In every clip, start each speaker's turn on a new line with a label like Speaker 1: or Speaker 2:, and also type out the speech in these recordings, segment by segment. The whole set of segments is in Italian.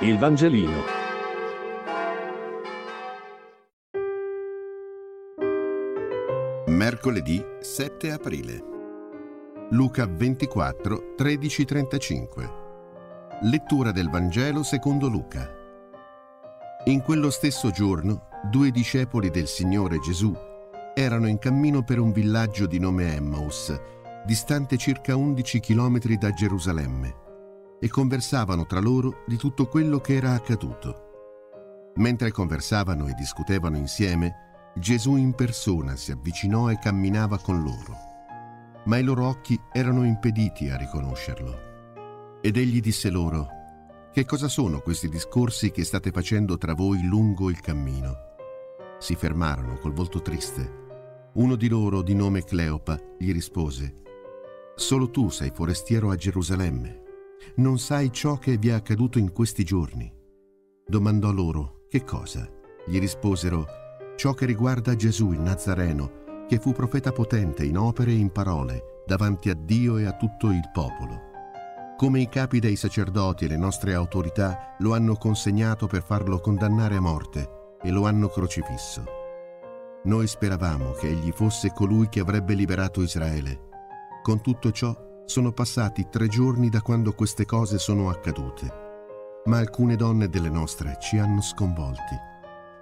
Speaker 1: Il Vangelino.
Speaker 2: Mercoledì 7 aprile. Luca 24, 13, 35. Lettura del Vangelo secondo Luca. In quello stesso giorno, due discepoli del Signore Gesù erano in cammino per un villaggio di nome Emmaus, distante circa 11 chilometri da Gerusalemme e conversavano tra loro di tutto quello che era accaduto. Mentre conversavano e discutevano insieme, Gesù in persona si avvicinò e camminava con loro. Ma i loro occhi erano impediti a riconoscerlo. Ed egli disse loro, Che cosa sono questi discorsi che state facendo tra voi lungo il cammino? Si fermarono col volto triste. Uno di loro, di nome Cleopa, gli rispose, Solo tu sei forestiero a Gerusalemme non sai ciò che vi è accaduto in questi giorni? Domandò loro, che cosa? Gli risposero, ciò che riguarda Gesù il Nazareno, che fu profeta potente in opere e in parole, davanti a Dio e a tutto il popolo. Come i capi dei sacerdoti e le nostre autorità lo hanno consegnato per farlo condannare a morte e lo hanno crocifisso. Noi speravamo che egli fosse colui che avrebbe liberato Israele. Con tutto ciò sono passati tre giorni da quando queste cose sono accadute, ma alcune donne delle nostre ci hanno sconvolti.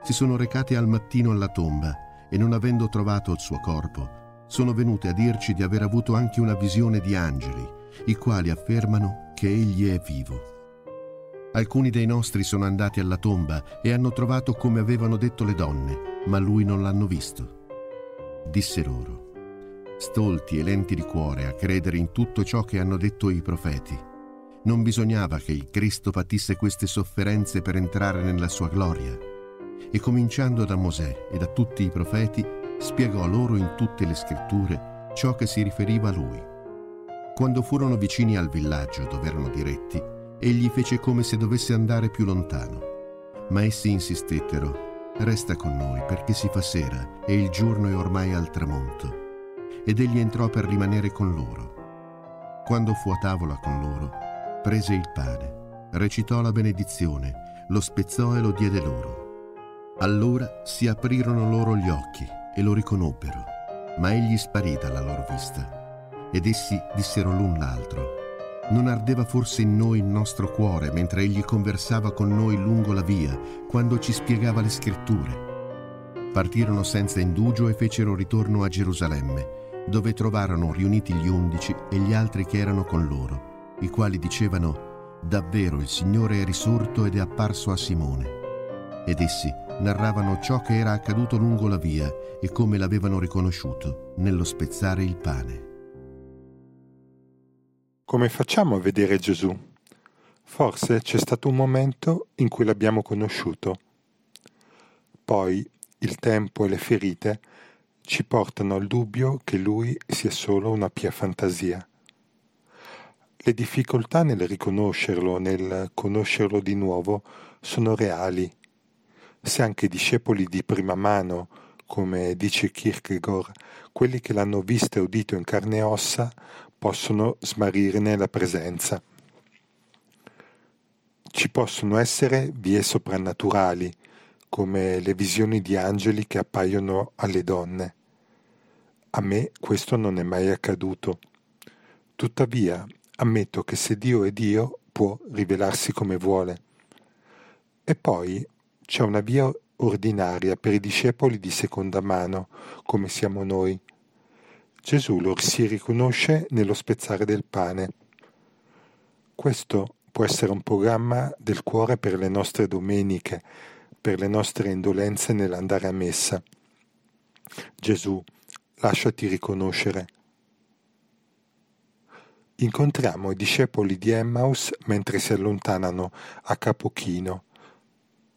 Speaker 2: Si sono recate al mattino alla tomba e non avendo trovato il suo corpo, sono venute a dirci di aver avuto anche una visione di angeli, i quali affermano che egli è vivo. Alcuni dei nostri sono andati alla tomba e hanno trovato come avevano detto le donne, ma lui non l'hanno visto. Disse loro, stolti e lenti di cuore a credere in tutto ciò che hanno detto i profeti. Non bisognava che il Cristo patisse queste sofferenze per entrare nella sua gloria. E cominciando da Mosè e da tutti i profeti, spiegò loro in tutte le scritture ciò che si riferiva a lui. Quando furono vicini al villaggio dove erano diretti, egli fece come se dovesse andare più lontano. Ma essi insistettero, resta con noi perché si fa sera e il giorno è ormai al tramonto ed egli entrò per rimanere con loro. Quando fu a tavola con loro, prese il pane, recitò la benedizione, lo spezzò e lo diede loro. Allora si aprirono loro gli occhi e lo riconobbero, ma egli sparì dalla loro vista. Ed essi dissero l'un l'altro, non ardeva forse in noi il nostro cuore mentre egli conversava con noi lungo la via, quando ci spiegava le scritture? Partirono senza indugio e fecero ritorno a Gerusalemme dove trovarono riuniti gli undici e gli altri che erano con loro, i quali dicevano, davvero il Signore è risorto ed è apparso a Simone. Ed essi narravano ciò che era accaduto lungo la via e come l'avevano riconosciuto nello spezzare il pane.
Speaker 3: Come facciamo a vedere Gesù? Forse c'è stato un momento in cui l'abbiamo conosciuto. Poi il tempo e le ferite ci portano al dubbio che lui sia solo una pia fantasia. Le difficoltà nel riconoscerlo, nel conoscerlo di nuovo, sono reali. Se anche i discepoli di prima mano, come dice Kierkegaard, quelli che l'hanno visto e udito in carne e ossa, possono smarirne la presenza. Ci possono essere vie soprannaturali, come le visioni di angeli che appaiono alle donne. A me questo non è mai accaduto. Tuttavia, ammetto che se Dio è Dio può rivelarsi come vuole. E poi c'è una via ordinaria per i discepoli di seconda mano, come siamo noi. Gesù lo si riconosce nello spezzare del pane. Questo può essere un programma del cuore per le nostre domeniche, per le nostre indolenze nell'andare a messa. Gesù, lasciati riconoscere. Incontriamo i discepoli di Emmaus mentre si allontanano a capo chino,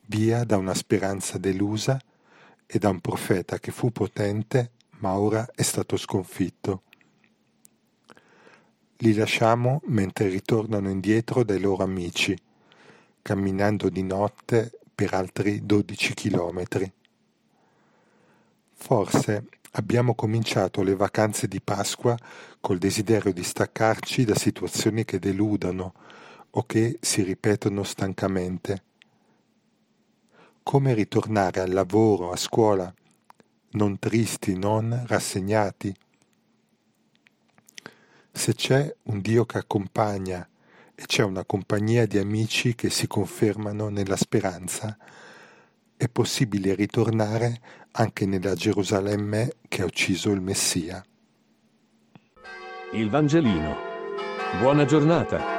Speaker 3: via da una speranza delusa e da un profeta che fu potente ma ora è stato sconfitto. Li lasciamo mentre ritornano indietro dai loro amici, camminando di notte per altri 12 chilometri. Forse abbiamo cominciato le vacanze di Pasqua col desiderio di staccarci da situazioni che deludano o che si ripetono stancamente. Come ritornare al lavoro, a scuola, non tristi, non rassegnati. Se c'è un Dio che accompagna e c'è una compagnia di amici che si confermano nella speranza, è possibile ritornare anche nella Gerusalemme che ha ucciso il Messia.
Speaker 1: Il Vangelino. Buona giornata.